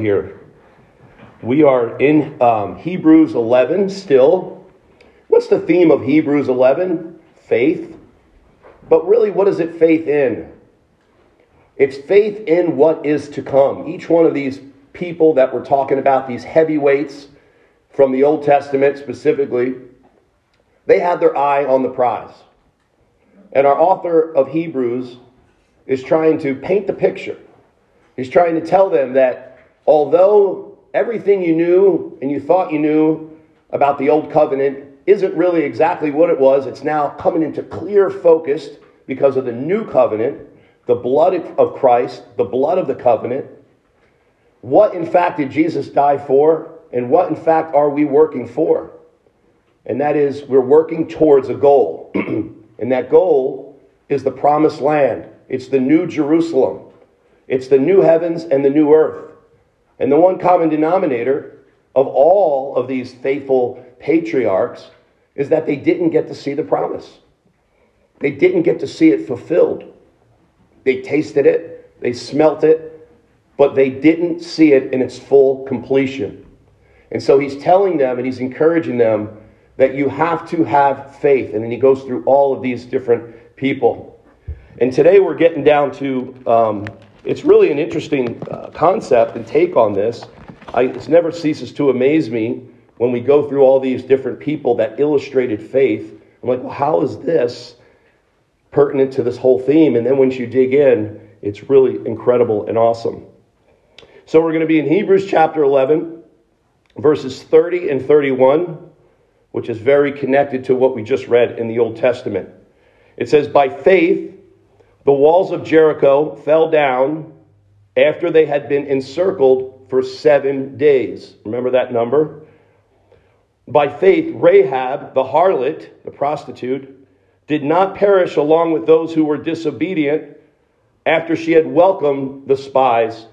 here. We are in um, Hebrews 11 still. What's the theme of Hebrews 11? Faith. But really, what is it faith in? It's faith in what is to come. Each one of these people that we're talking about, these heavyweights from the Old Testament specifically, they had their eye on the prize. And our author of Hebrews is trying to paint the picture. He's trying to tell them that although everything you knew and you thought you knew about the old covenant isn't really exactly what it was, it's now coming into clear focus because of the new covenant, the blood of Christ, the blood of the covenant. What in fact did Jesus die for? And what in fact are we working for? And that is, we're working towards a goal. and that goal is the promised land. It's the new Jerusalem. It's the new heavens and the new earth. And the one common denominator of all of these faithful patriarchs is that they didn't get to see the promise. They didn't get to see it fulfilled. They tasted it, they smelt it, but they didn't see it in its full completion. And so he's telling them and he's encouraging them that you have to have faith. And then he goes through all of these different people. And today we're getting down to um, it's really an interesting uh, concept and take on this. It never ceases to amaze me when we go through all these different people that illustrated faith. I'm like, well, how is this pertinent to this whole theme? And then once you dig in, it's really incredible and awesome. So we're going to be in Hebrews chapter 11, verses 30 and 31, which is very connected to what we just read in the Old Testament. It says, By faith, the walls of Jericho fell down after they had been encircled for seven days. Remember that number? By faith, Rahab, the harlot, the prostitute, did not perish along with those who were disobedient after she had welcomed the spies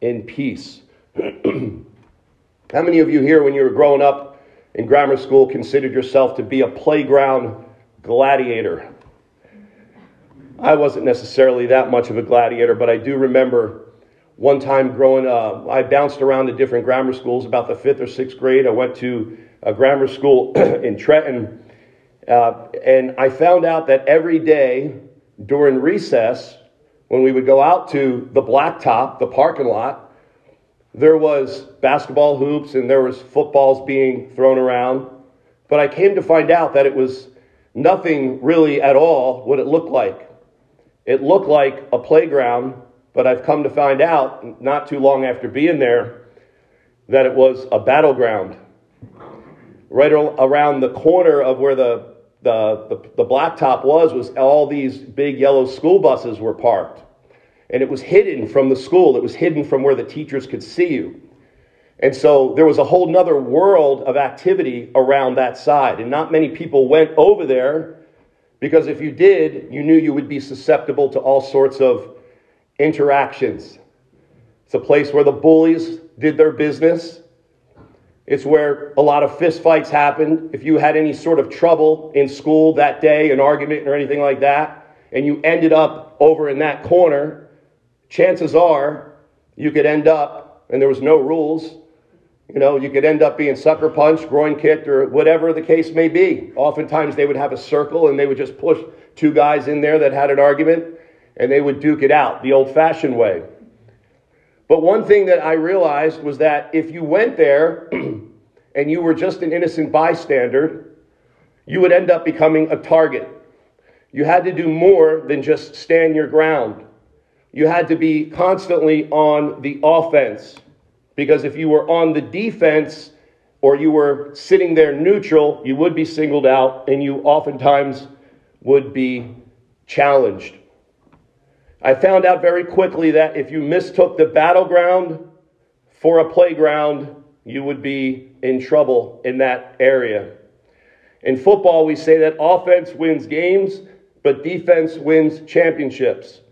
in peace. How many of you here, when you were growing up in grammar school, considered yourself to be a playground gladiator? I wasn't necessarily that much of a gladiator, but I do remember one time growing up, I bounced around to different grammar schools about the fifth or sixth grade. I went to a grammar school in Trenton, uh, and I found out that every day during recess, when we would go out to the blacktop, the parking lot, there was basketball hoops and there was footballs being thrown around. But I came to find out that it was nothing really at all what it looked like. It looked like a playground, but I've come to find out, not too long after being there, that it was a battleground. Right around the corner of where the, the, the, the blacktop was, was all these big yellow school buses were parked. And it was hidden from the school, it was hidden from where the teachers could see you. And so there was a whole nother world of activity around that side. And not many people went over there because if you did, you knew you would be susceptible to all sorts of interactions. It's a place where the bullies did their business. It's where a lot of fistfights happened. If you had any sort of trouble in school that day, an argument or anything like that, and you ended up over in that corner, chances are you could end up, and there was no rules, you know, you could end up being sucker punched, groin kicked, or whatever the case may be. Oftentimes they would have a circle and they would just push two guys in there that had an argument and they would duke it out the old fashioned way. But one thing that I realized was that if you went there and you were just an innocent bystander, you would end up becoming a target. You had to do more than just stand your ground. You had to be constantly on the offense. Because if you were on the defense or you were sitting there neutral, you would be singled out and you oftentimes would be challenged. I found out very quickly that if you mistook the battleground for a playground, you would be in trouble in that area. In football, we say that offense wins games, but defense wins championships.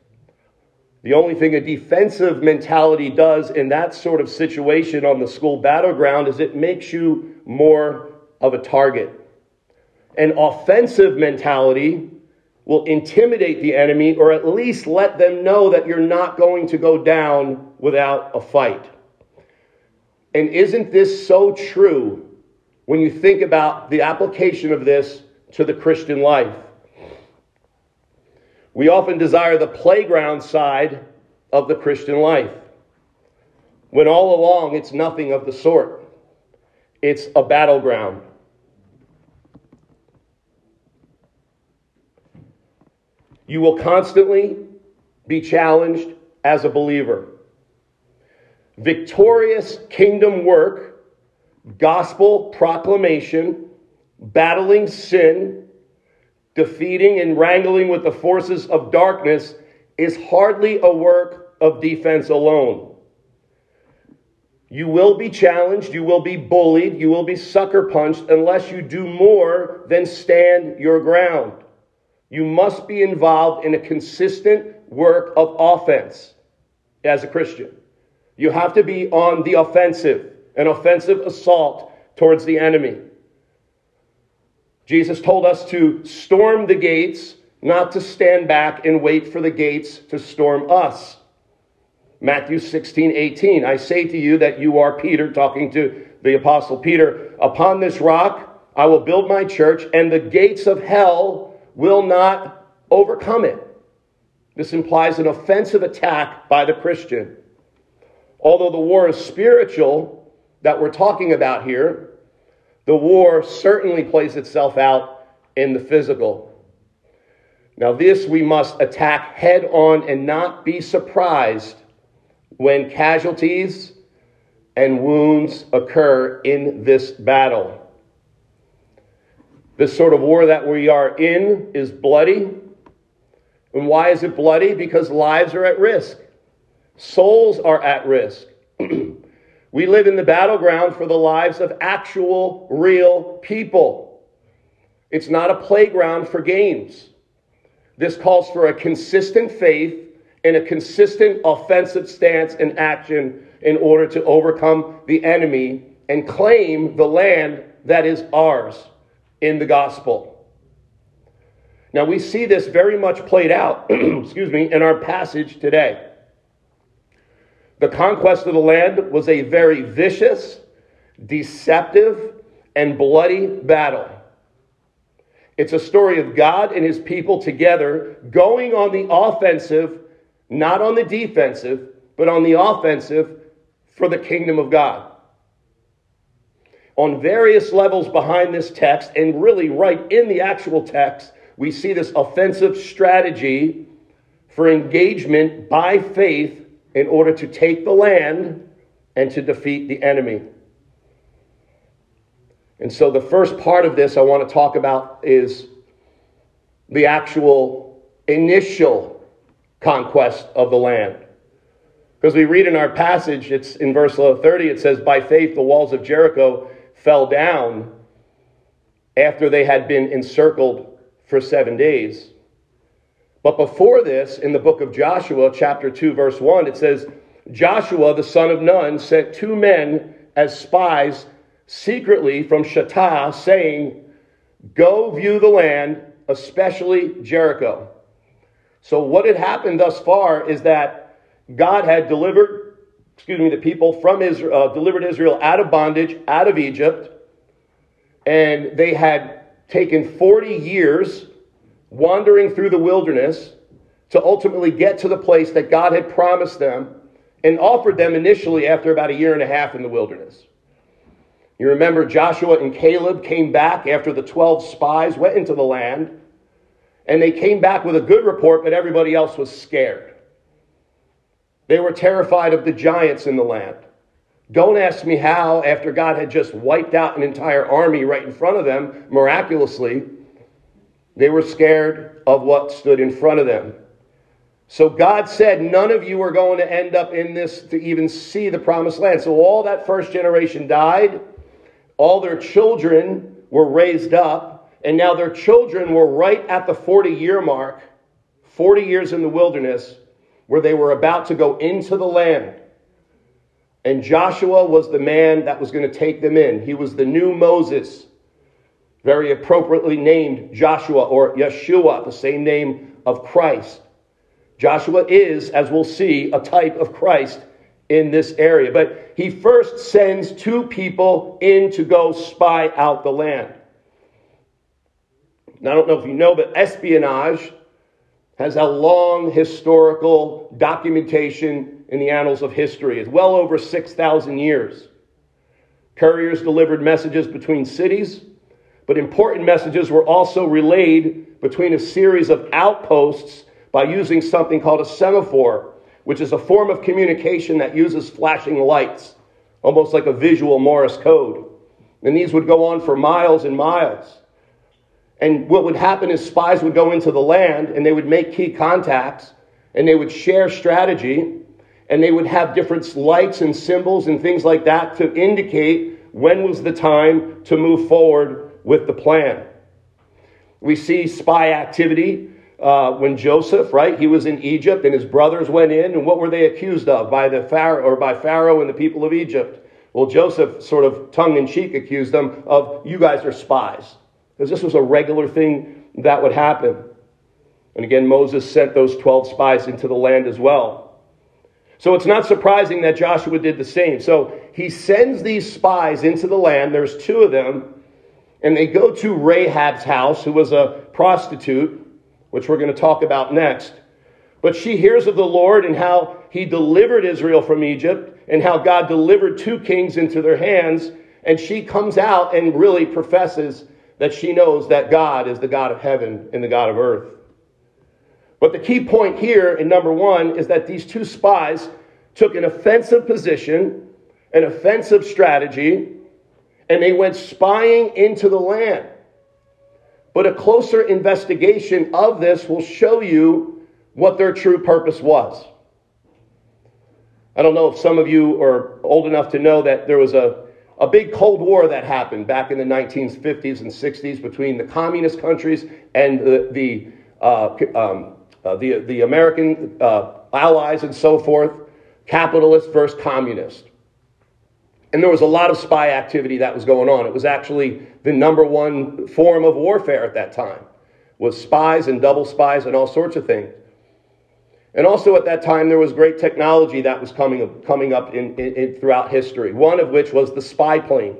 The only thing a defensive mentality does in that sort of situation on the school battleground is it makes you more of a target. An offensive mentality will intimidate the enemy or at least let them know that you're not going to go down without a fight. And isn't this so true when you think about the application of this to the Christian life? We often desire the playground side of the Christian life, when all along it's nothing of the sort. It's a battleground. You will constantly be challenged as a believer. Victorious kingdom work, gospel proclamation, battling sin, defeating and wrangling with the forces of darkness is hardly a work of defense alone. You will be challenged, you will be bullied, you will be sucker punched unless you do more than stand your ground. You must be involved in a consistent work of offense as a Christian. You have to be on the offensive, an offensive assault towards the enemy. Jesus told us to storm the gates, not to stand back and wait for the gates to storm us. Matthew 16, 18. I say to you that you are Peter, talking to the Apostle Peter. Upon this rock I will build my church, and the gates of hell will not overcome it. This implies an offensive attack by the Christian. Although the war is spiritual that we're talking about here, the war certainly plays itself out in the physical. Now, this we must attack head on and not be surprised when casualties and wounds occur in this battle. This sort of war that we are in is bloody. And why is it bloody? Because lives are at risk, souls are at risk. We live in the battleground for the lives of actual, real people. It's not a playground for games. This calls for a consistent faith and a consistent offensive stance and action in order to overcome the enemy and claim the land that is ours in the gospel. Now we see this very much played out, excuse me, in our passage today. The conquest of the land was a very vicious, deceptive, and bloody battle. It's a story of God and his people together going on the offensive, not on the defensive, but on the offensive for the kingdom of God on various levels behind this text, and really right in the actual text, we see this offensive strategy for engagement by faith in order to take the land and to defeat the enemy. And so, the first part of this I want to talk about is the actual initial conquest of the land. Because we read in our passage, it's in verse 30, it says, By faith, the walls of Jericho fell down after they had been encircled for seven days. But before this, in the book of Joshua, chapter 2, verse 1, it says, Joshua, the son of Nun, sent two men as spies secretly from Shittim, saying, Go view the land, especially Jericho. So, what had happened thus far is that God had delivered excuse me, the people from Israel, uh, delivered Israel out of bondage, out of Egypt, and they had taken 40 years wandering through the wilderness to ultimately get to the place that God had promised them and offered them initially after about a year and a half in the wilderness. You remember Joshua and Caleb came back after the 12 spies went into the land, and they came back with a good report, but everybody else was scared. They were terrified of the giants in the land. Don't ask me how, after God had just wiped out an entire army right in front of them, miraculously, they were scared of what stood in front of them. So God said, None of you are going to end up in this to even see the promised land. So all that first generation died, all their children were raised up, and now their children were right at the 40 year mark, 40 years in the wilderness where they were about to go into the land. And Joshua was the man that was going to take them in. He was the new Moses, very appropriately named Joshua or Yeshua, the same name of Christ. Joshua is, as we'll see, a type of Christ in this area. But he first sends two people in to go spy out the land. I don't know if you know, but espionage has a long historical documentation in the annals of history. It's well over 6,000 years. Couriers delivered messages between cities, but important messages were also relayed between a series of outposts by using something called a semaphore, which is a form of communication that uses flashing lights, almost like a visual Morse code. And these would go on for miles and miles. And what would happen is spies would go into the land and they would make key contacts and they would share strategy and they would have different lights and symbols and things like that to indicate when was the time to move forward with the plan. We see spy activity uh, when Joseph, right, he was in Egypt and his brothers went in, and what were they accused of by the Pharaoh or by Pharaoh and the people of Egypt? Well, Joseph sort of tongue in cheek accused them of, you guys are spies. Because this was a regular thing that would happen. And again, Moses sent those 12 spies into the land as well. So it's not surprising that Joshua did the same. So he sends these spies into the land. There's two of them. And they go to Rahab's house, who was a prostitute, which we're going to talk about next. But she hears of the Lord and how he delivered Israel from Egypt and how God delivered two kings into their hands. And she comes out and really professes that she knows that God is the God of heaven and the God of earth. But the key point here in number one is that these two spies took an offensive position, an offensive strategy, and they went spying into the land. But a closer investigation of this will show you what their true purpose was. I don't know if some of you are old enough to know that there was a a big Cold War that happened back in the 1950s and 60s between the communist countries and the, the, uh, um, uh, the, the American uh, allies and so forth, capitalist versus communist. And there was a lot of spy activity that was going on. It was actually the number one form of warfare at that time, was spies and double spies and all sorts of things. And also at that time, there was great technology that was coming, coming up in, in, in, throughout history, one of which was the spy plane.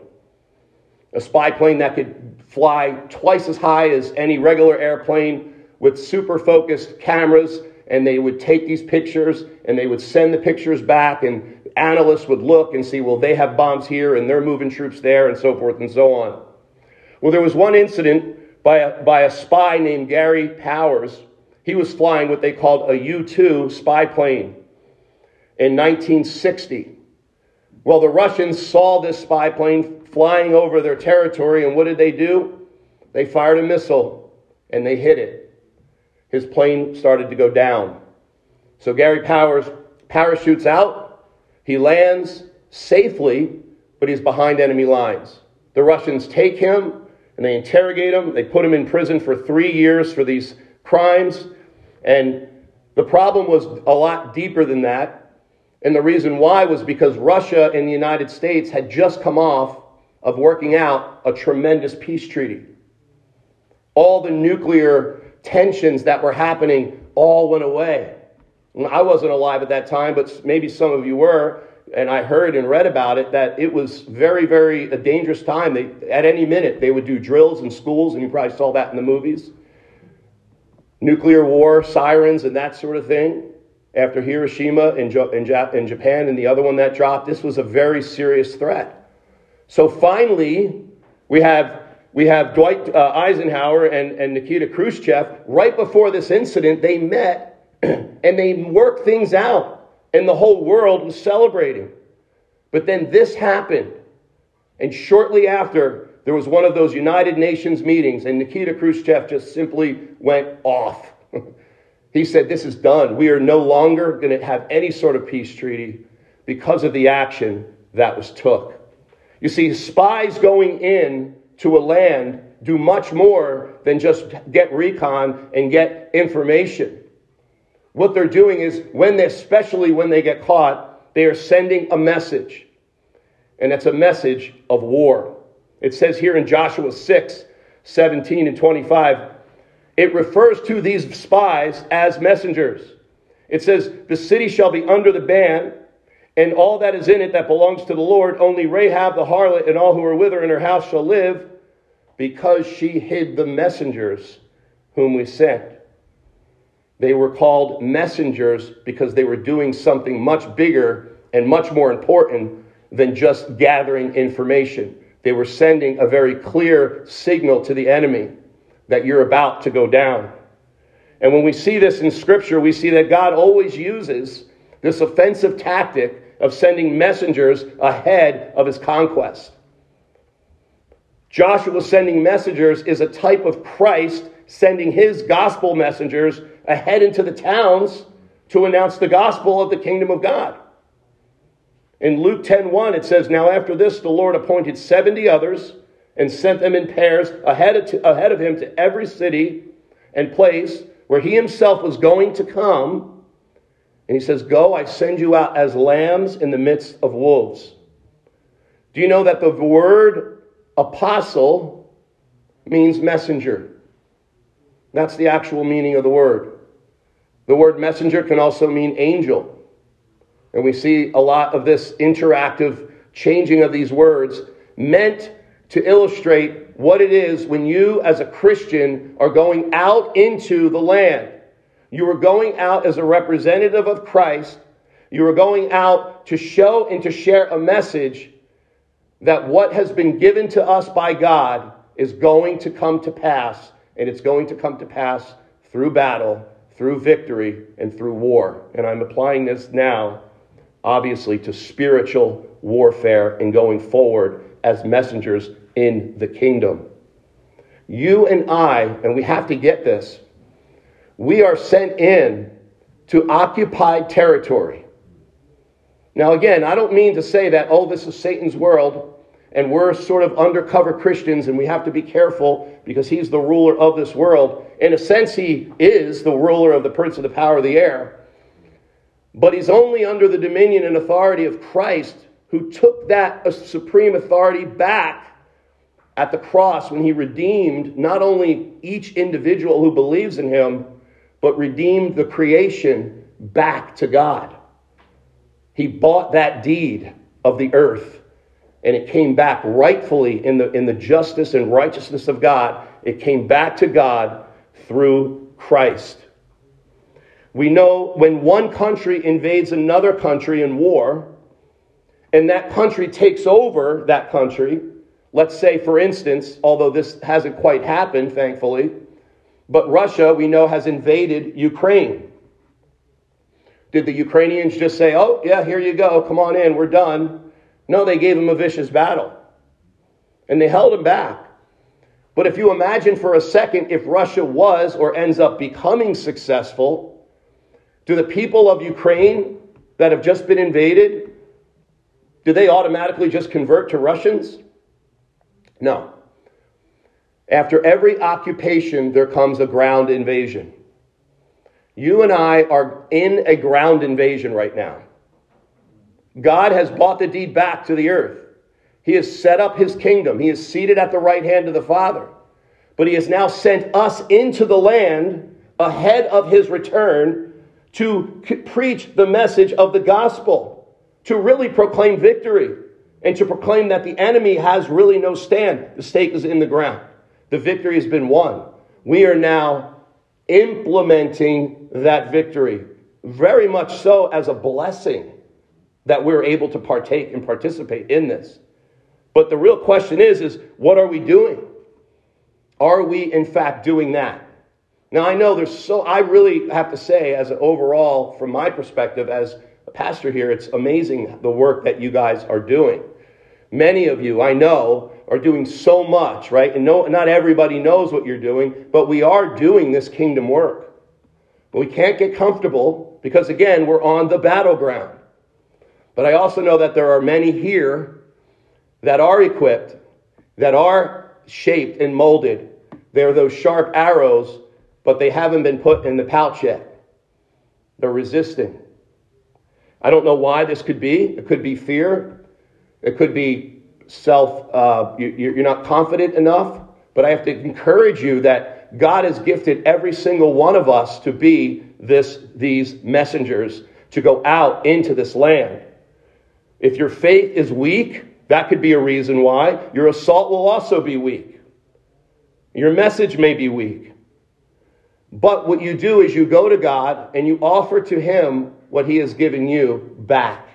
A spy plane that could fly twice as high as any regular airplane with super focused cameras, and they would take these pictures and they would send the pictures back, and analysts would look and see, well, they have bombs here and they're moving troops there, and so forth and so on. Well, there was one incident by a, by a spy named Gary Powers he was flying what they called a U 2 spy plane in 1960. Well, the Russians saw this spy plane flying over their territory, and what did they do? They fired a missile and they hit it. His plane started to go down. So Gary Powers parachutes out, he lands safely, but he's behind enemy lines. The Russians take him and they interrogate him. They put him in prison for three years for these crimes. And the problem was a lot deeper than that. And the reason why was because Russia and the United States had just come off of working out a tremendous peace treaty. All the nuclear tensions that were happening all went away. I wasn't alive at that time, but maybe some of you were. And I heard and read about it that it was very, very a dangerous time. They, at any minute, they would do drills in schools, and you probably saw that in the movies nuclear war sirens and that sort of thing after Hiroshima in Japan and the other one that dropped. This was a very serious threat. So finally, we have, we have Dwight uh, Eisenhower and, and Nikita Khrushchev. Right before this incident, they met and they worked things out, and the whole world was celebrating. But then this happened. And shortly after, there was one of those United Nations meetings, and Nikita Khrushchev just simply went off. he said, This is done. We are no longer going to have any sort of peace treaty because of the action that was took. You see, spies going in to a land do much more than just get recon and get information. What they're doing is, when they, especially when they get caught, they are sending a message. And it's a message of war. It says here in Joshua 6 17 and 25, it refers to these spies as messengers. It says, The city shall be under the ban, and all that is in it that belongs to the Lord. Only Rahab the harlot and all who are with her in her house shall live, because she hid the messengers whom we sent. They were called messengers because they were doing something much bigger and much more important than just gathering information. They were sending a very clear signal to the enemy that you're about to go down. And when we see this in Scripture, we see that God always uses this offensive tactic of sending messengers ahead of his conquest. Joshua sending messengers is a type of Christ sending his gospel messengers ahead into the towns to announce the gospel of the kingdom of God. In Luke 10:1 it says, "Now after this the Lord appointed 70 others and sent them in pairs ahead of, ahead of him to every city and place where he himself was going to come. And he says, Go, I send you out as lambs in the midst of wolves. Do you know that the word apostle means messenger? That's the actual meaning of the word. The word messenger can also mean angel. And we see a lot of this interactive changing of these words meant to illustrate what it is when you, as a Christian, are going out into the land. You are going out as a representative of Christ. You are going out to show and to share a message that what has been given to us by God is going to come to pass, and it's going to come to pass through battle, through victory, and through war. And I'm applying this now, obviously, to spiritual warfare and going forward as messengers in the kingdom. You and I, and we have to get this, we are sent in to occupied territory. Now, again, I don't mean to say that, oh, this is Satan's world and we're sort of undercover Christians and we have to be careful because he's the ruler of this world. In a sense, he is the ruler of the prince of the power of the air. But he's only under the dominion and authority of Christ who took that uh, supreme authority back at the cross when he redeemed not only each individual who believes in him, but redeemed the creation back to God. He bought that deed of the earth and it came back rightfully in the, in the justice and righteousness of God. It came back to God through Christ. We know when one country invades another country in war, and that country takes over that country, let's say, for instance, although this hasn't quite happened, thankfully, but Russia, we know, has invaded Ukraine. Did the Ukrainians just say, oh, yeah, here you go, come on in, we're done? No, they gave him a vicious battle. And they held him back. But if you imagine for a second if Russia was or ends up becoming successful, do the people of Ukraine that have just been invaded do they automatically just convert to Russians? No. After every occupation, there comes a ground invasion. You and I are in a ground invasion right now. God has bought the deed back to the earth. He has set up his kingdom. He is seated at the right hand of the Father. But he has now sent us into the land ahead of his return to preach the message of the gospel to really proclaim victory and to proclaim that the enemy has really no stand. The stake is in the ground. The victory has been won. We are now implementing that victory, very much so as a blessing that we're able to partake and participate in this. But the real question is, is what are we doing? Are we in fact doing that? Now I know there's so I really have to say, as an overall, from my perspective, as a pastor here, it's amazing the work that you guys are doing. Many of you, I know, are doing so much, right? And no, not everybody knows what you're doing, but we are doing this kingdom work. But we can't get comfortable because, again, we're on the battleground. But I also know that there are many here that are equipped, that are shaped and molded. They're those sharp arrows, but they haven't been put in the pouch yet. They're resisting. I don't know why this could be. It could be fear. It could be self, uh, you, are not confident enough. But I have to encourage you that God has gifted every single one of us to be this, these messengers, to go out into this land. If your faith is weak, that could be a reason why. Your assault will also be weak. Your message may be weak. But what you do is you go to God and you offer to Him what He has given you back.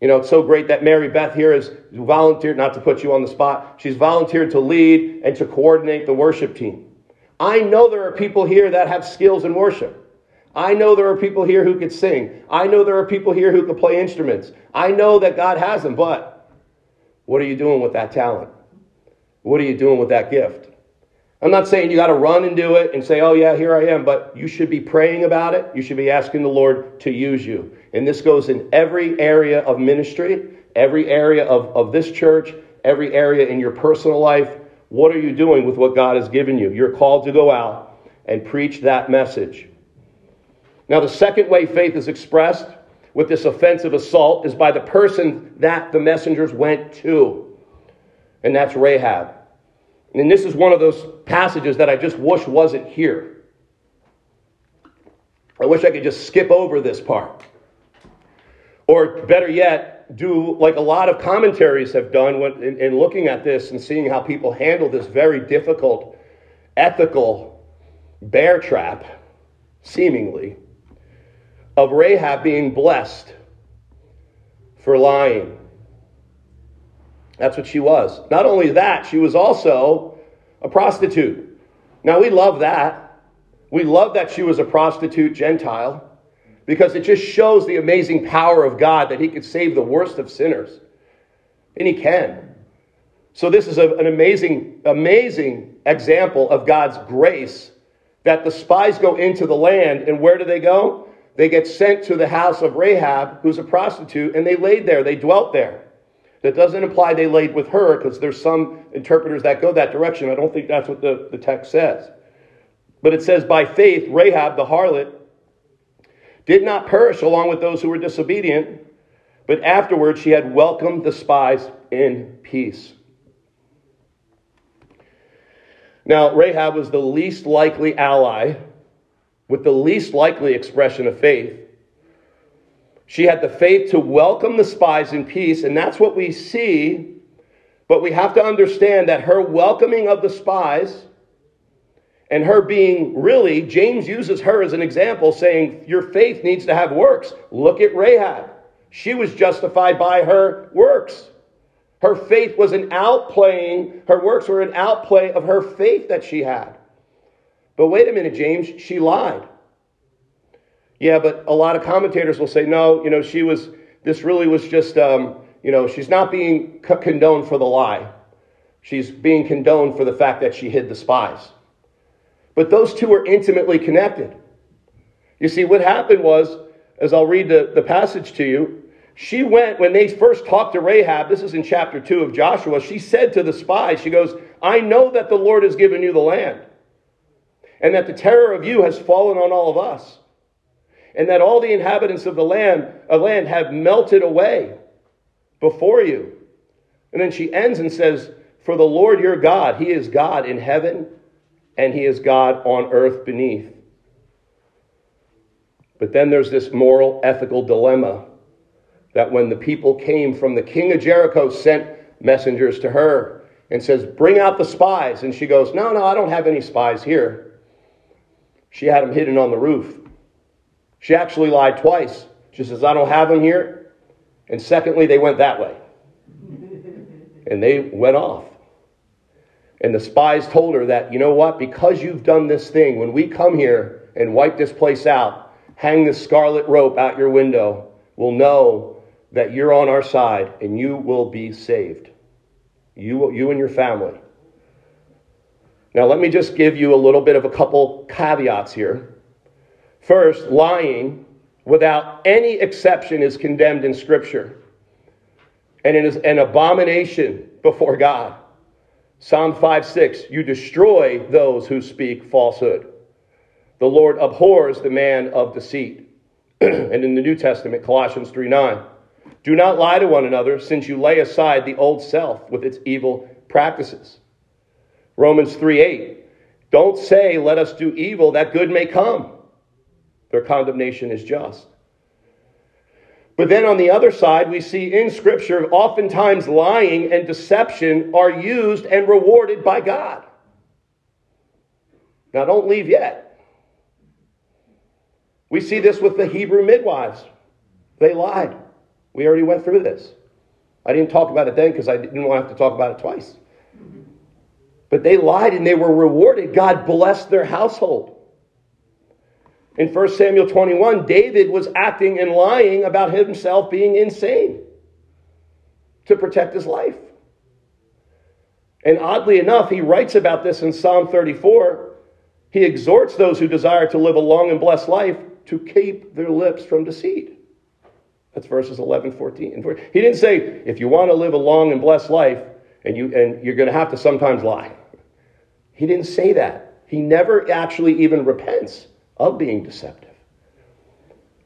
You know, it's so great that Mary Beth here has volunteered, not to put you on the spot, she's volunteered to lead and to coordinate the worship team. I know there are people here that have skills in worship. I know there are people here who could sing. I know there are people here who could play instruments. I know that God has them, but what are you doing with that talent? What are you doing with that gift? I'm not saying you got to run and do it and say, oh, yeah, here I am, but you should be praying about it. You should be asking the Lord to use you. And this goes in every area of ministry, every area of, of this church, every area in your personal life. What are you doing with what God has given you? You're called to go out and preach that message. Now, the second way faith is expressed with this offensive assault is by the person that the messengers went to, and that's Rahab. And this is one of those passages that I just wish wasn't here. I wish I could just skip over this part. Or better yet, do like a lot of commentaries have done when, in, in looking at this and seeing how people handle this very difficult, ethical bear trap, seemingly, of Rahab being blessed for lying that's what she was. Not only that, she was also a prostitute. Now, we love that. We love that she was a prostitute Gentile because it just shows the amazing power of God that He could save the worst of sinners. And He can. So, this is a, an amazing, amazing example of God's grace that the spies go into the land, and where do they go? They get sent to the house of Rahab, who's a prostitute, and they laid there, they dwelt there. That doesn't imply they laid with her, because there's some interpreters that go that direction. I don't think that's what the, the text says. But it says, by faith, Rahab the harlot did not perish along with those who were disobedient, but afterwards she had welcomed the spies in peace. Now, Rahab was the least likely ally with the least likely expression of faith she had the faith to welcome the spies in peace, and that's what we see. But we have to understand that her welcoming of the spies and her being really, James uses her as an example, saying, Your faith needs to have works. Look at Rahab. She was justified by her works. Her faith was an outplaying, her works were an outplay of her faith that she had. But wait a minute, James, she lied. Yeah, but a lot of commentators will say, no, you know, she was, this really was just, um, you know, she's not being condoned for the lie. She's being condoned for the fact that she hid the spies. But those two are intimately connected. You see, what happened was, as I'll read the, the passage to you, she went, when they first talked to Rahab, this is in chapter 2 of Joshua, she said to the spies, she goes, I know that the Lord has given you the land, and that the terror of you has fallen on all of us and that all the inhabitants of the land, of land have melted away before you. And then she ends and says, For the Lord your God, He is God in heaven, and He is God on earth beneath. But then there's this moral, ethical dilemma that when the people came from the king of Jericho, sent messengers to her and says, Bring out the spies. And she goes, No, no, I don't have any spies here. She had them hidden on the roof. She actually lied twice. She says, I don't have them here. And secondly, they went that way. And they went off. And the spies told her that, you know what, because you've done this thing, when we come here and wipe this place out, hang this scarlet rope out your window, we'll know that you're on our side and you will be saved. You, you and your family. Now, let me just give you a little bit of a couple caveats here. First, lying without any exception is condemned in Scripture, and it is an abomination before God. Psalm 5 6, you destroy those who speak falsehood. The Lord abhors the man of deceit. and in the New Testament, Colossians 3 9, do not lie to one another, since you lay aside the old self with its evil practices. Romans 3 8, don't say, let us do evil that good may come their condemnation is just. But then on the other side, we see in Scripture, oftentimes lying and deception are used and rewarded by God. Now, don't leave yet. We see this with the Hebrew midwives. They lied. We already went through this. I didn't talk about it then because I didn't want to have to talk about it twice. But they lied and they were rewarded. God blessed their household. In 1 Samuel 21, David was acting and lying about himself being insane to protect his life. And oddly enough, he writes about this in Psalm 34. He exhorts those who desire to live a long and blessed life to keep their lips from deceit. That's verses 11, 14. He didn't say, if you want to live a long and blessed life, and, you, and you're going to have to sometimes lie. He didn't say that. He never actually even repents of being deceptive.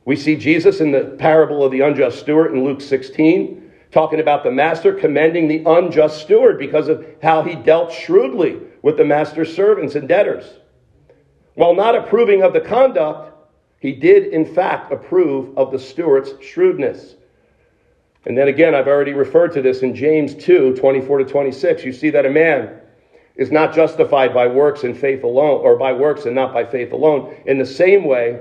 We see Jesus in the parable of the unjust steward in Luke 16, talking about the master commending the unjust steward because of how he dealt shrewdly with the master's servants and debtors. While not approving of the conduct, he did, in fact, approve of the steward's shrewdness. And then again, I've already referred to this in James 2 24 to 26. You see that a man is not justified by works and faith alone, or by works and not by faith alone. In the same way,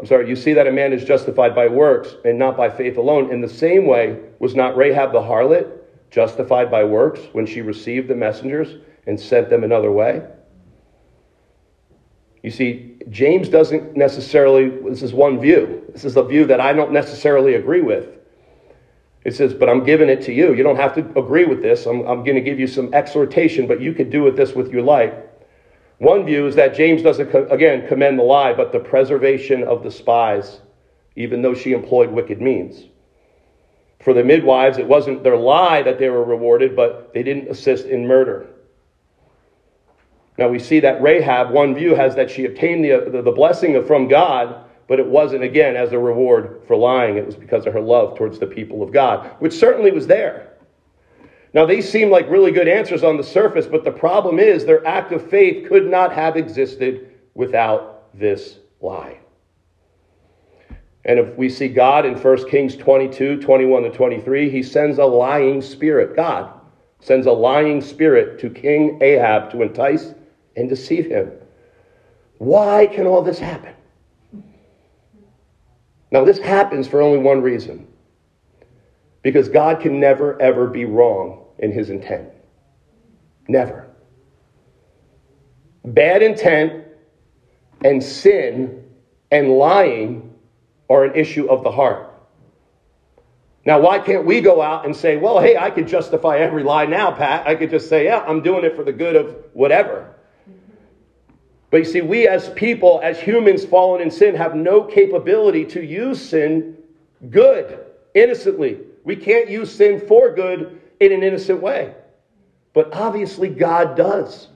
I'm sorry, you see that a man is justified by works and not by faith alone. In the same way, was not Rahab the harlot justified by works when she received the messengers and sent them another way? You see, James doesn't necessarily, this is one view. This is a view that I don't necessarily agree with. It says, but I'm giving it to you. You don't have to agree with this. I'm, I'm going to give you some exhortation, but you could do with this with your life. One view is that James doesn't, again, commend the lie, but the preservation of the spies, even though she employed wicked means. For the midwives, it wasn't their lie that they were rewarded, but they didn't assist in murder. Now we see that Rahab, one view has that she obtained the, the, the blessing from God but it wasn't, again, as a reward for lying. It was because of her love towards the people of God, which certainly was there. Now, these seem like really good answers on the surface, but the problem is their act of faith could not have existed without this lie. And if we see God in 1 Kings 22, 21 to 23, he sends a lying spirit. God sends a lying spirit to King Ahab to entice and deceive him. Why can all this happen? Now, this happens for only one reason because God can never, ever be wrong in his intent. Never. Bad intent and sin and lying are an issue of the heart. Now, why can't we go out and say, well, hey, I could justify every lie now, Pat? I could just say, yeah, I'm doing it for the good of whatever. But you see, we as people, as humans fallen in sin, have no capability to use sin good, innocently. We can't use sin for good in an innocent way. But obviously, God does.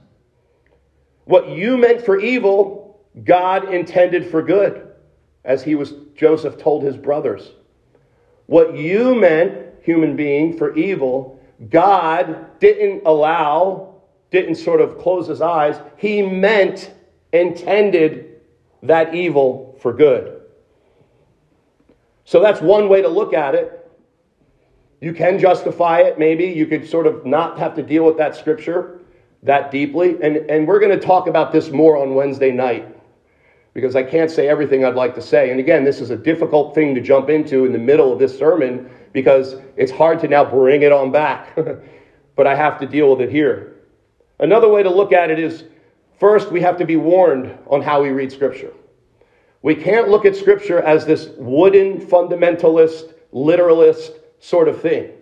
What you meant for evil, God intended for good, as he was Joseph told his brothers. What you meant, human being, for evil, God didn't allow, didn't sort of close his eyes. He meant intended that evil for good. So that's one way to look at it. You can justify it, maybe. You could sort of not have to deal with that scripture that deeply. And, and we're going to talk about this more on Wednesday night because I can't say everything I'd like to say. And again, this is a difficult thing to jump into in the middle of this sermon because it's hard to now bring it on back. but I have to deal with it here. Another way to look at it is First, we have to be warned on how we read Scripture. We can't look at Scripture as this wooden, fundamentalist, literalist sort of thing.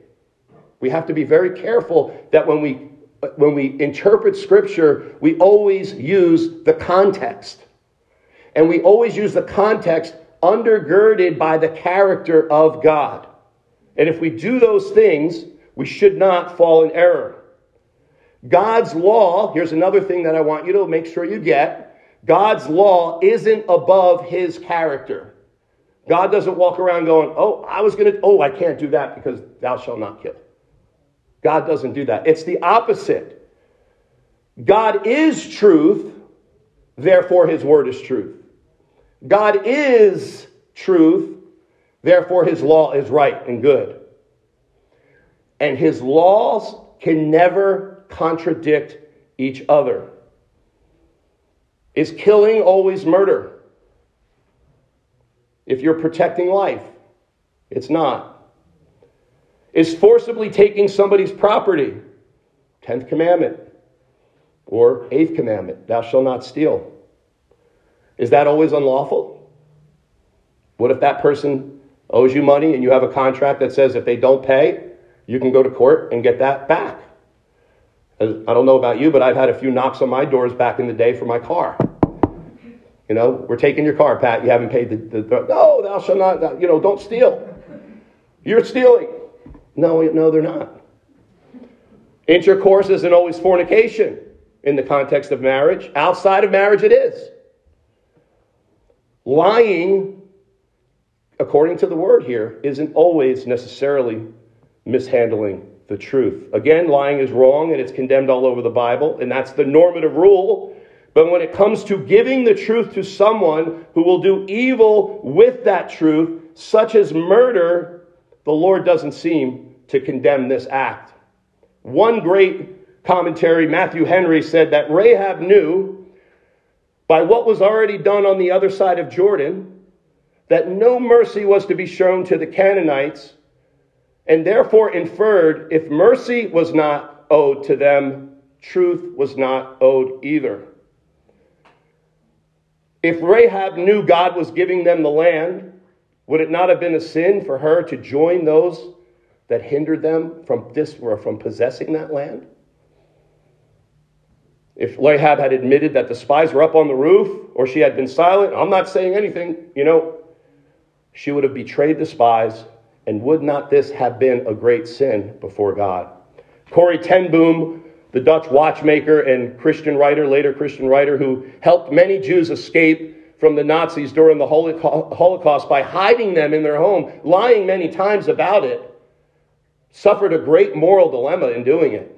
We have to be very careful that when we, when we interpret Scripture, we always use the context. And we always use the context undergirded by the character of God. And if we do those things, we should not fall in error. God's law, here's another thing that I want you to make sure you get God's law isn't above his character. God doesn't walk around going, Oh, I was going to, oh, I can't do that because thou shalt not kill. God doesn't do that. It's the opposite. God is truth, therefore his word is truth. God is truth, Therefore, his law is right and good. And his laws can never contradict each other. Is killing always murder? If you're protecting life, it's not. Is forcibly taking somebody's property? Tenth commandment or eighth commandment, thou shalt not steal. Is that always unlawful? What if that person owes you money and you have a contract that says if they don't pay, you can go to court and get that back? I don't know about you, but I've had a few knocks on my doors back in the day for my car. You know, we're taking your car, Pat. You haven't paid the, the no, thou shalt not, you know, don't steal. You're stealing. No, no, they're not. Intercourse isn't always fornication in the context of marriage. Outside of marriage, it is. Lying, according to the word here, isn't always necessarily mishandling the truth. Again, lying is wrong and it's condemned all over the Bible, and that's the normative rule. But when it comes to giving the truth to someone who will do evil with that truth, such as murder, the Lord doesn't seem to condemn this act. One great commentary, Matthew Henry, said that Rahab knew by what was already done on the other side of Jordan that no mercy was to be shown to the Canaanites and therefore inferred if mercy was not owed to them, truth was not owed either. If Rahab knew God was giving them the land, would it not have been a sin for her to join those that hindered them from this or from possessing that land? If Rahab had admitted that the spies were up on the roof, or she had been silent, I'm not saying anything, you know, she would have betrayed the spies and would not this have been a great sin before God? Corrie ten Boom, the Dutch watchmaker and Christian writer, later Christian writer, who helped many Jews escape from the Nazis during the Holocaust by hiding them in their home, lying many times about it, suffered a great moral dilemma in doing it.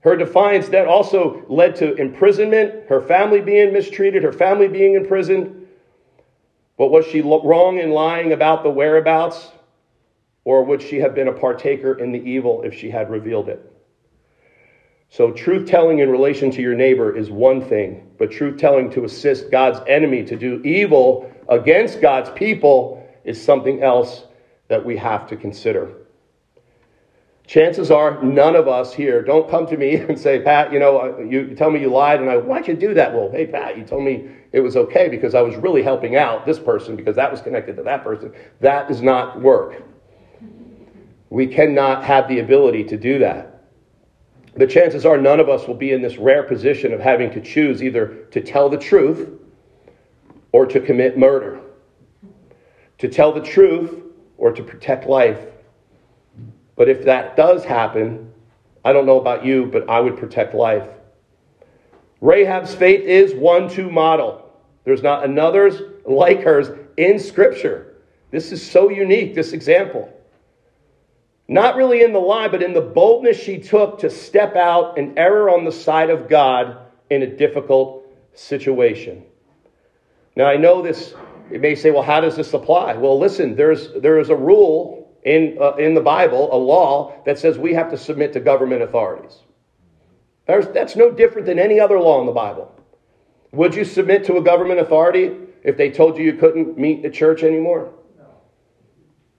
Her defiance then also led to imprisonment, her family being mistreated, her family being imprisoned. But was she wrong in lying about the whereabouts? Or would she have been a partaker in the evil if she had revealed it? So, truth telling in relation to your neighbor is one thing, but truth telling to assist God's enemy to do evil against God's people is something else that we have to consider. Chances are none of us here, don't come to me and say, Pat, you know, uh, you tell me you lied, and I, why'd you do that? Well, hey, Pat, you told me it was okay because I was really helping out this person because that was connected to that person. That does not work. We cannot have the ability to do that. The chances are none of us will be in this rare position of having to choose either to tell the truth or to commit murder. To tell the truth or to protect life. But if that does happen, I don't know about you, but I would protect life. Rahab's faith is one to model. There's not another's like hers in Scripture. This is so unique, this example. Not really in the lie, but in the boldness she took to step out and error on the side of God in a difficult situation. Now, I know this, it may say, well, how does this apply? Well, listen, there's, there is a rule in, uh, in the Bible, a law, that says we have to submit to government authorities. There's, that's no different than any other law in the Bible. Would you submit to a government authority if they told you you couldn't meet the church anymore?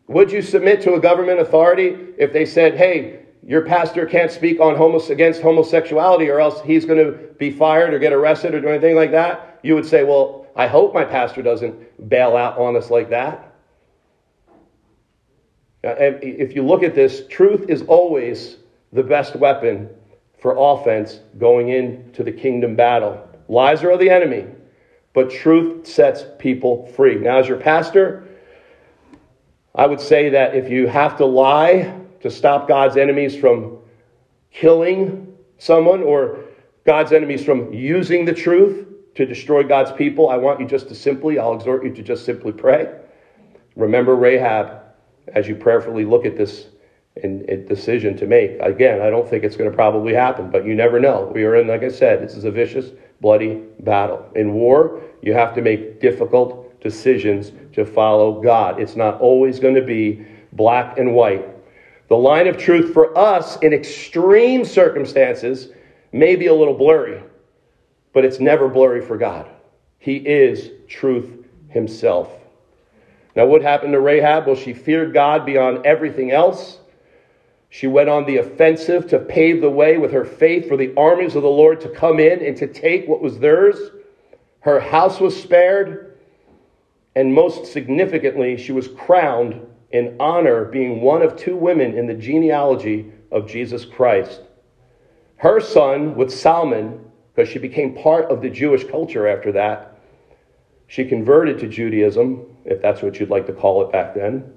Would you submit to a government authority if they said, hey, your pastor can't speak on homos- against homosexuality or else he's going to be fired or get arrested or do anything like that? You would say, well, I hope my pastor doesn't bail out on us like that. Uh, and if you look at this, truth is always the best weapon for offense going into the kingdom battle. Lies are of the enemy, but truth sets people free. Now, as your pastor, I would say that if you have to lie to stop God's enemies from killing someone or God's enemies from using the truth to destroy God's people, I want you just to simply, I'll exhort you to just simply pray. Remember Rahab as you prayerfully look at this and decision to make. Again, I don't think it's going to probably happen, but you never know. We are in, like I said, this is a vicious, bloody battle. In war, you have to make difficult decisions to follow God. It's not always going to be black and white. The line of truth for us in extreme circumstances may be a little blurry, but it's never blurry for God. He is truth himself. Now, what happened to Rahab? Well, she feared God beyond everything else. She went on the offensive to pave the way with her faith for the armies of the Lord to come in and to take what was theirs. Her house was spared. And most significantly, she was crowned in honor, being one of two women in the genealogy of Jesus Christ. Her son, with Salmon, because she became part of the Jewish culture after that, she converted to Judaism, if that's what you'd like to call it back then.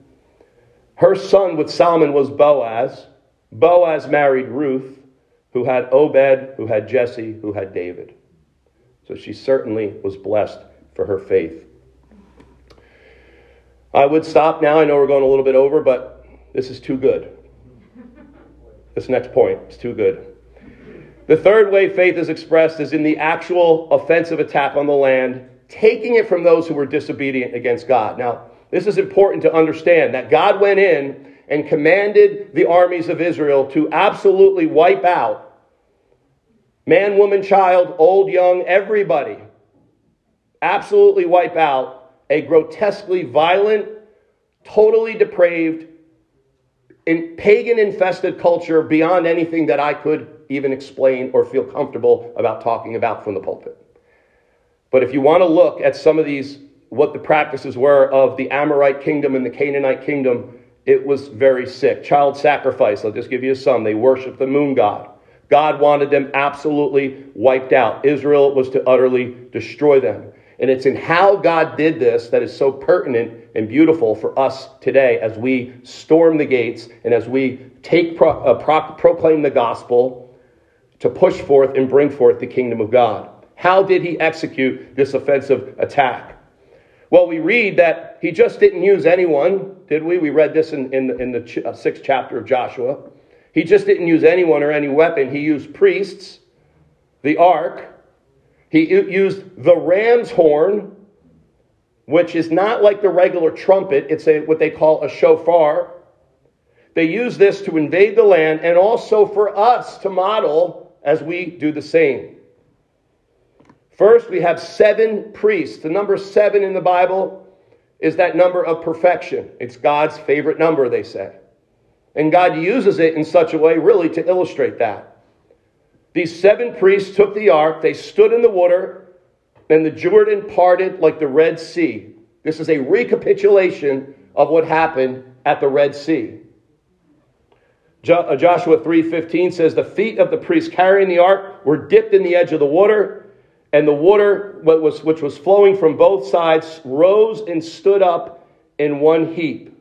Her son with Salmon was Boaz. Boaz married Ruth, who had Obed, who had Jesse, who had David. So she certainly was blessed for her faith. I would stop now. I know we're going a little bit over, but this is too good. This next point is too good. The third way faith is expressed is in the actual offensive attack on the land, taking it from those who were disobedient against God. Now, this is important to understand that God went in and commanded the armies of Israel to absolutely wipe out man, woman, child, old, young, everybody. Absolutely wipe out a grotesquely violent, totally depraved, in pagan infested culture beyond anything that I could even explain or feel comfortable about talking about from the pulpit. But if you want to look at some of these what the practices were of the Amorite kingdom and the Canaanite kingdom, it was very sick. Child sacrifice, I'll just give you some. They worshiped the moon god. God wanted them absolutely wiped out. Israel was to utterly destroy them. And it's in how God did this that is so pertinent and beautiful for us today as we storm the gates and as we take pro, uh, pro, proclaim the gospel to push forth and bring forth the kingdom of God. How did he execute this offensive attack? Well, we read that he just didn't use anyone, did we? We read this in, in, the, in the ch- uh, sixth chapter of Joshua. He just didn't use anyone or any weapon. He used priests, the ark. He used the ram's horn, which is not like the regular trumpet, it's a, what they call a shofar. They use this to invade the land and also for us to model as we do the same. First, we have seven priests. The number seven in the Bible is that number of perfection. It's God's favorite number, they say. And God uses it in such a way, really, to illustrate that. These seven priests took the ark, they stood in the water, and the Jordan parted like the Red Sea. This is a recapitulation of what happened at the Red Sea. Uh, Joshua 3:15 says the feet of the priests carrying the ark were dipped in the edge of the water and the water, which was flowing from both sides, rose and stood up in one heap.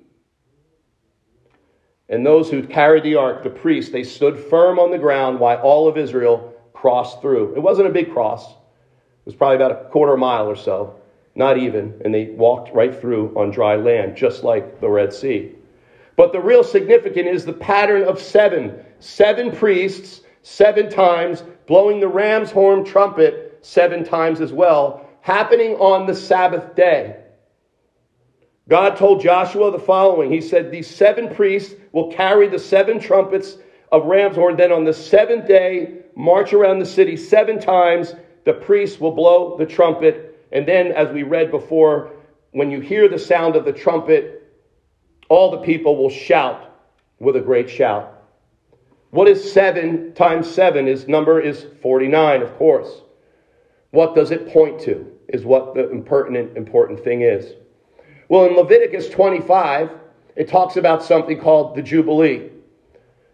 And those who carried the ark, the priests, they stood firm on the ground while all of Israel crossed through. It wasn't a big cross, it was probably about a quarter mile or so, not even. And they walked right through on dry land, just like the Red Sea. But the real significant is the pattern of seven. Seven priests, seven times, blowing the ram's horn trumpet seven times as well, happening on the Sabbath day. God told Joshua the following He said, These seven priests will carry the seven trumpets of ram's horn. Then on the seventh day, march around the city seven times. The priests will blow the trumpet. And then, as we read before, when you hear the sound of the trumpet, all the people will shout with a great shout. What is seven times seven? His number is 49, of course. What does it point to? Is what the impertinent, important thing is. Well, in Leviticus 25, it talks about something called the Jubilee.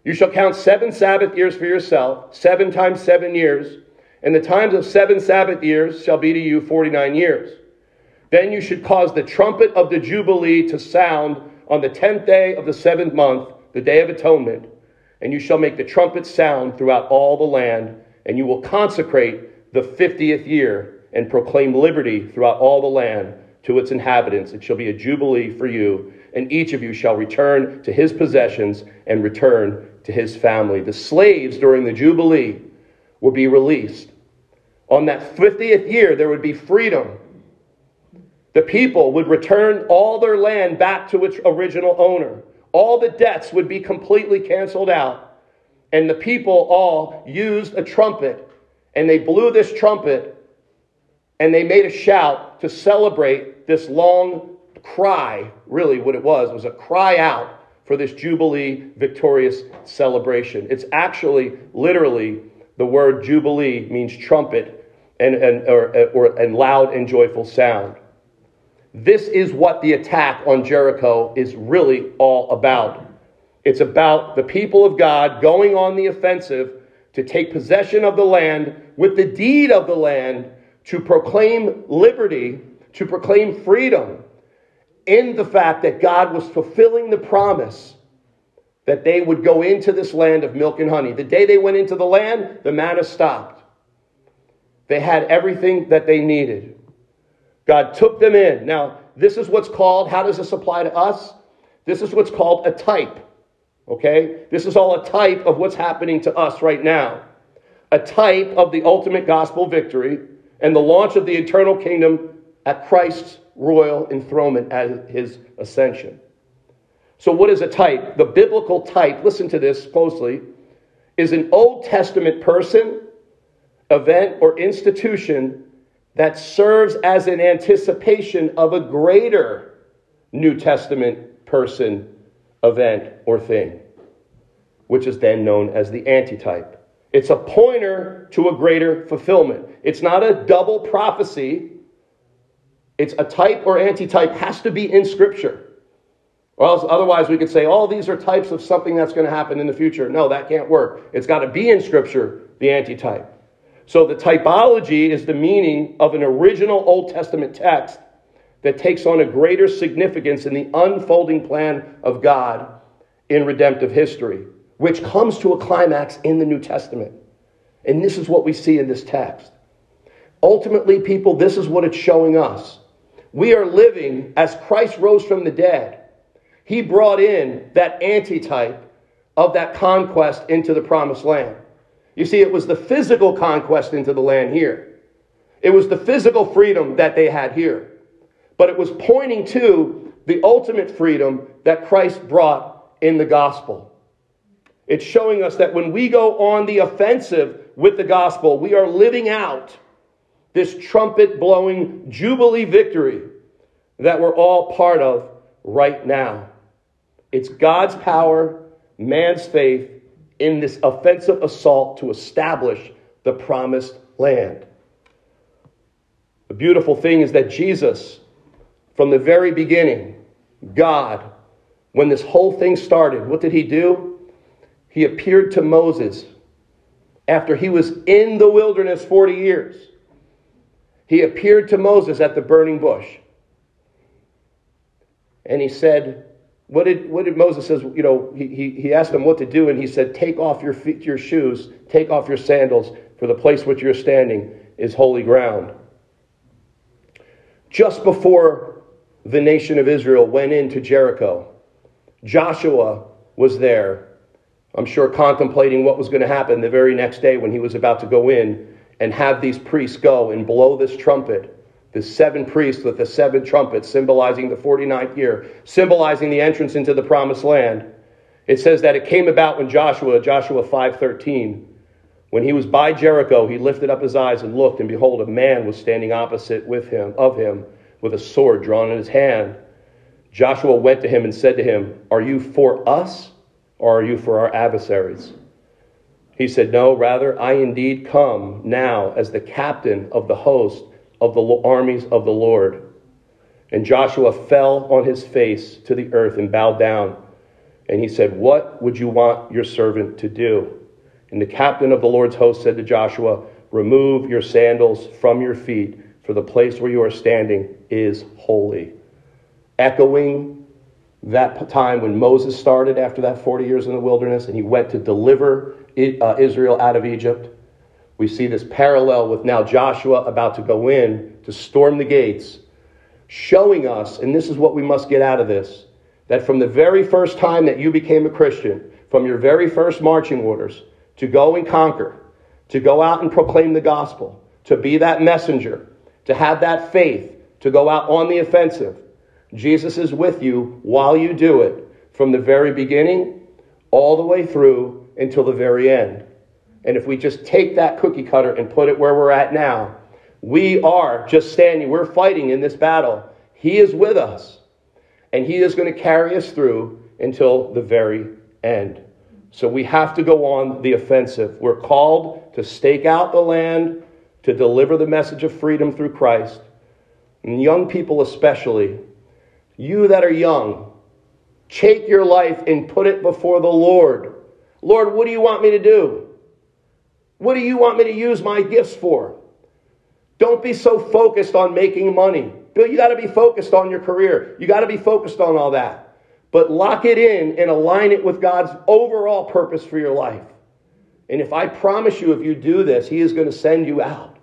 You shall count seven Sabbath years for yourself, seven times seven years, and the times of seven Sabbath years shall be to you 49 years. Then you should cause the trumpet of the Jubilee to sound on the tenth day of the seventh month, the day of atonement, and you shall make the trumpet sound throughout all the land, and you will consecrate the 50th year and proclaim liberty throughout all the land to its inhabitants. It shall be a jubilee for you, and each of you shall return to his possessions and return to his family. The slaves during the jubilee will be released. On that 50th year, there would be freedom. The people would return all their land back to its original owner. All the debts would be completely canceled out. And the people all used a trumpet, and they blew this trumpet, and they made a shout to celebrate this long cry. Really, what it was was a cry out for this Jubilee victorious celebration. It's actually literally the word Jubilee means trumpet and, and, or, or, and loud and joyful sound. This is what the attack on Jericho is really all about. It's about the people of God going on the offensive to take possession of the land with the deed of the land to proclaim liberty, to proclaim freedom in the fact that God was fulfilling the promise that they would go into this land of milk and honey. The day they went into the land, the manna stopped. They had everything that they needed. God took them in. Now, this is what's called, how does this apply to us? This is what's called a type. Okay? This is all a type of what's happening to us right now. A type of the ultimate gospel victory and the launch of the eternal kingdom at Christ's royal enthronement at his ascension. So, what is a type? The biblical type, listen to this closely, is an Old Testament person, event, or institution that serves as an anticipation of a greater New Testament person, event, or thing, which is then known as the antitype. It's a pointer to a greater fulfillment. It's not a double prophecy. It's a type or antitype has to be in Scripture. Or else, otherwise, we could say, all oh, these are types of something that's going to happen in the future. No, that can't work. It's got to be in Scripture, the antitype. So the typology is the meaning of an original Old Testament text that takes on a greater significance in the unfolding plan of God in redemptive history, which comes to a climax in the New Testament. And this is what we see in this text. Ultimately, people, this is what it's showing us. We are living as Christ rose from the dead. He brought in that antitype of that conquest into the promised land. You see, it was the physical conquest into the land here. It was the physical freedom that they had here. But it was pointing to the ultimate freedom that Christ brought in the gospel. It's showing us that when we go on the offensive with the gospel, we are living out this trumpet blowing jubilee victory that we're all part of right now. It's God's power, man's faith, in this offensive assault to establish the promised land. The beautiful thing is that Jesus, from the very beginning, God, when this whole thing started, what did he do? He appeared to Moses after he was in the wilderness 40 years. He appeared to Moses at the burning bush. And he said, what did, what did Moses says, you know, he, he, he asked him what to do, and he said, Take off your feet, your shoes, take off your sandals, for the place which you're standing is holy ground. Just before the nation of Israel went into Jericho, Joshua was there, I'm sure contemplating what was going to happen the very next day when he was about to go in and have these priests go and blow this trumpet the seven priests with the seven trumpets, symbolizing the 49th year, symbolizing the entrance into the promised land. It says that it came about when Joshua, Joshua 5:13, when he was by Jericho, he lifted up his eyes and looked, and behold, a man was standing opposite with him of him with a sword drawn in his hand. Joshua went to him and said to him, Are you for us or are you for our adversaries? He said, No, rather, I indeed come now as the captain of the host of the armies of the Lord. And Joshua fell on his face to the earth and bowed down. And he said, What would you want your servant to do? And the captain of the Lord's host said to Joshua, Remove your sandals from your feet, for the place where you are standing is holy. Echoing that time when Moses started after that 40 years in the wilderness and he went to deliver uh, Israel out of Egypt. We see this parallel with now Joshua about to go in to storm the gates, showing us, and this is what we must get out of this, that from the very first time that you became a Christian, from your very first marching orders, to go and conquer, to go out and proclaim the gospel, to be that messenger, to have that faith, to go out on the offensive. Jesus is with you while you do it, from the very beginning all the way through until the very end. And if we just take that cookie cutter and put it where we're at now, we are just standing, we're fighting in this battle. He is with us, and He is going to carry us through until the very end. So we have to go on the offensive. We're called to stake out the land, to deliver the message of freedom through Christ. And young people, especially, you that are young, take your life and put it before the Lord. Lord, what do you want me to do? What do you want me to use my gifts for? Don't be so focused on making money. Bill, you got to be focused on your career. You got to be focused on all that. But lock it in and align it with God's overall purpose for your life. And if I promise you, if you do this, He is going to send you out.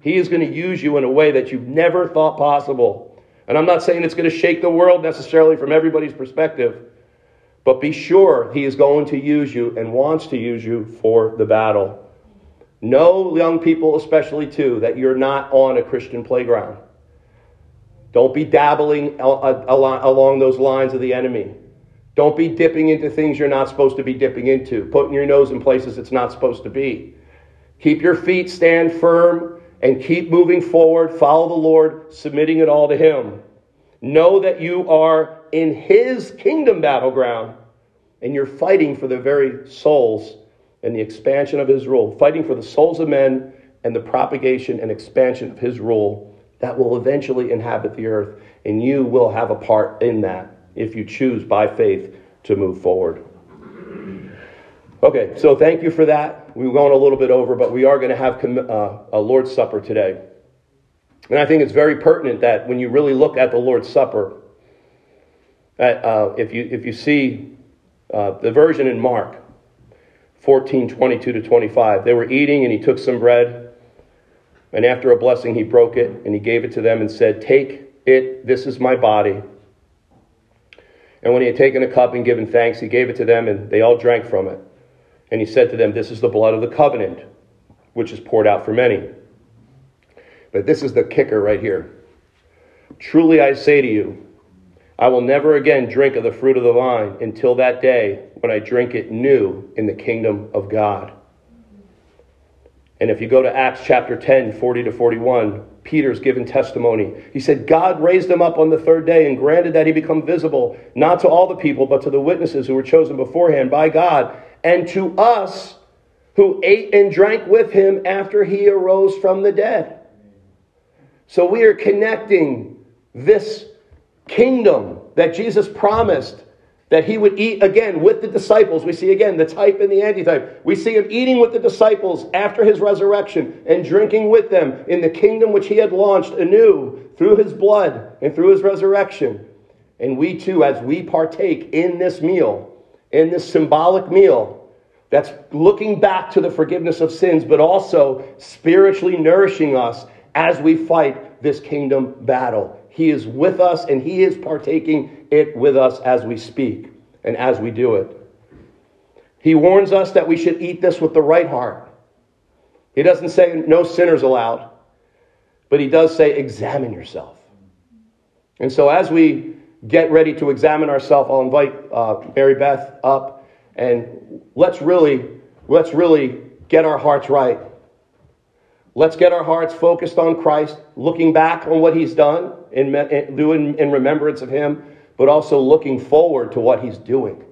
He is going to use you in a way that you've never thought possible. And I'm not saying it's going to shake the world necessarily from everybody's perspective, but be sure He is going to use you and wants to use you for the battle. Know, young people especially too, that you're not on a Christian playground. Don't be dabbling along those lines of the enemy. Don't be dipping into things you're not supposed to be dipping into, putting your nose in places it's not supposed to be. Keep your feet stand firm and keep moving forward. Follow the Lord, submitting it all to Him. Know that you are in His kingdom battleground and you're fighting for the very souls and the expansion of His rule, fighting for the souls of men and the propagation and expansion of His rule that will eventually inhabit the earth. And you will have a part in that if you choose by faith to move forward. Okay, so thank you for that. We were going a little bit over, but we are going to have uh, a Lord's Supper today. And I think it's very pertinent that when you really look at the Lord's Supper, that, uh, if, you, if you see uh, the version in Mark 14 22 to 25, they were eating and he took some bread, and after a blessing, he broke it and he gave it to them and said, Take it, this is my body. And when he had taken a cup and given thanks, he gave it to them, and they all drank from it. And he said to them, This is the blood of the covenant, which is poured out for many. But this is the kicker right here. Truly I say to you, I will never again drink of the fruit of the vine until that day when I drink it new in the kingdom of God. And if you go to Acts chapter 10, 40 to 41, Peter's given testimony. He said, God raised him up on the third day and granted that he become visible, not to all the people, but to the witnesses who were chosen beforehand by God and to us who ate and drank with him after he arose from the dead. So we are connecting this kingdom that Jesus promised that he would eat again with the disciples. We see again the type and the antitype. We see him eating with the disciples after his resurrection and drinking with them in the kingdom which he had launched anew through his blood and through his resurrection. And we too, as we partake in this meal, in this symbolic meal that's looking back to the forgiveness of sins, but also spiritually nourishing us as we fight this kingdom battle. He is with us and He is partaking it with us as we speak and as we do it. He warns us that we should eat this with the right heart. He doesn't say no sinners allowed, but He does say examine yourself. And so as we get ready to examine ourselves, I'll invite uh, Mary Beth up and let's really, let's really get our hearts right. Let's get our hearts focused on Christ, looking back on what He's done, in, in, doing in remembrance of Him, but also looking forward to what He's doing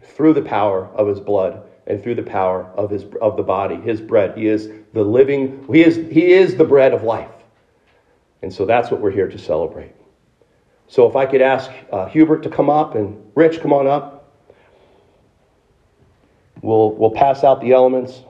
through the power of His blood and through the power of His of the body, His bread. He is the living. He is He is the bread of life, and so that's what we're here to celebrate. So if I could ask uh, Hubert to come up and Rich, come on up. We'll, we'll pass out the elements.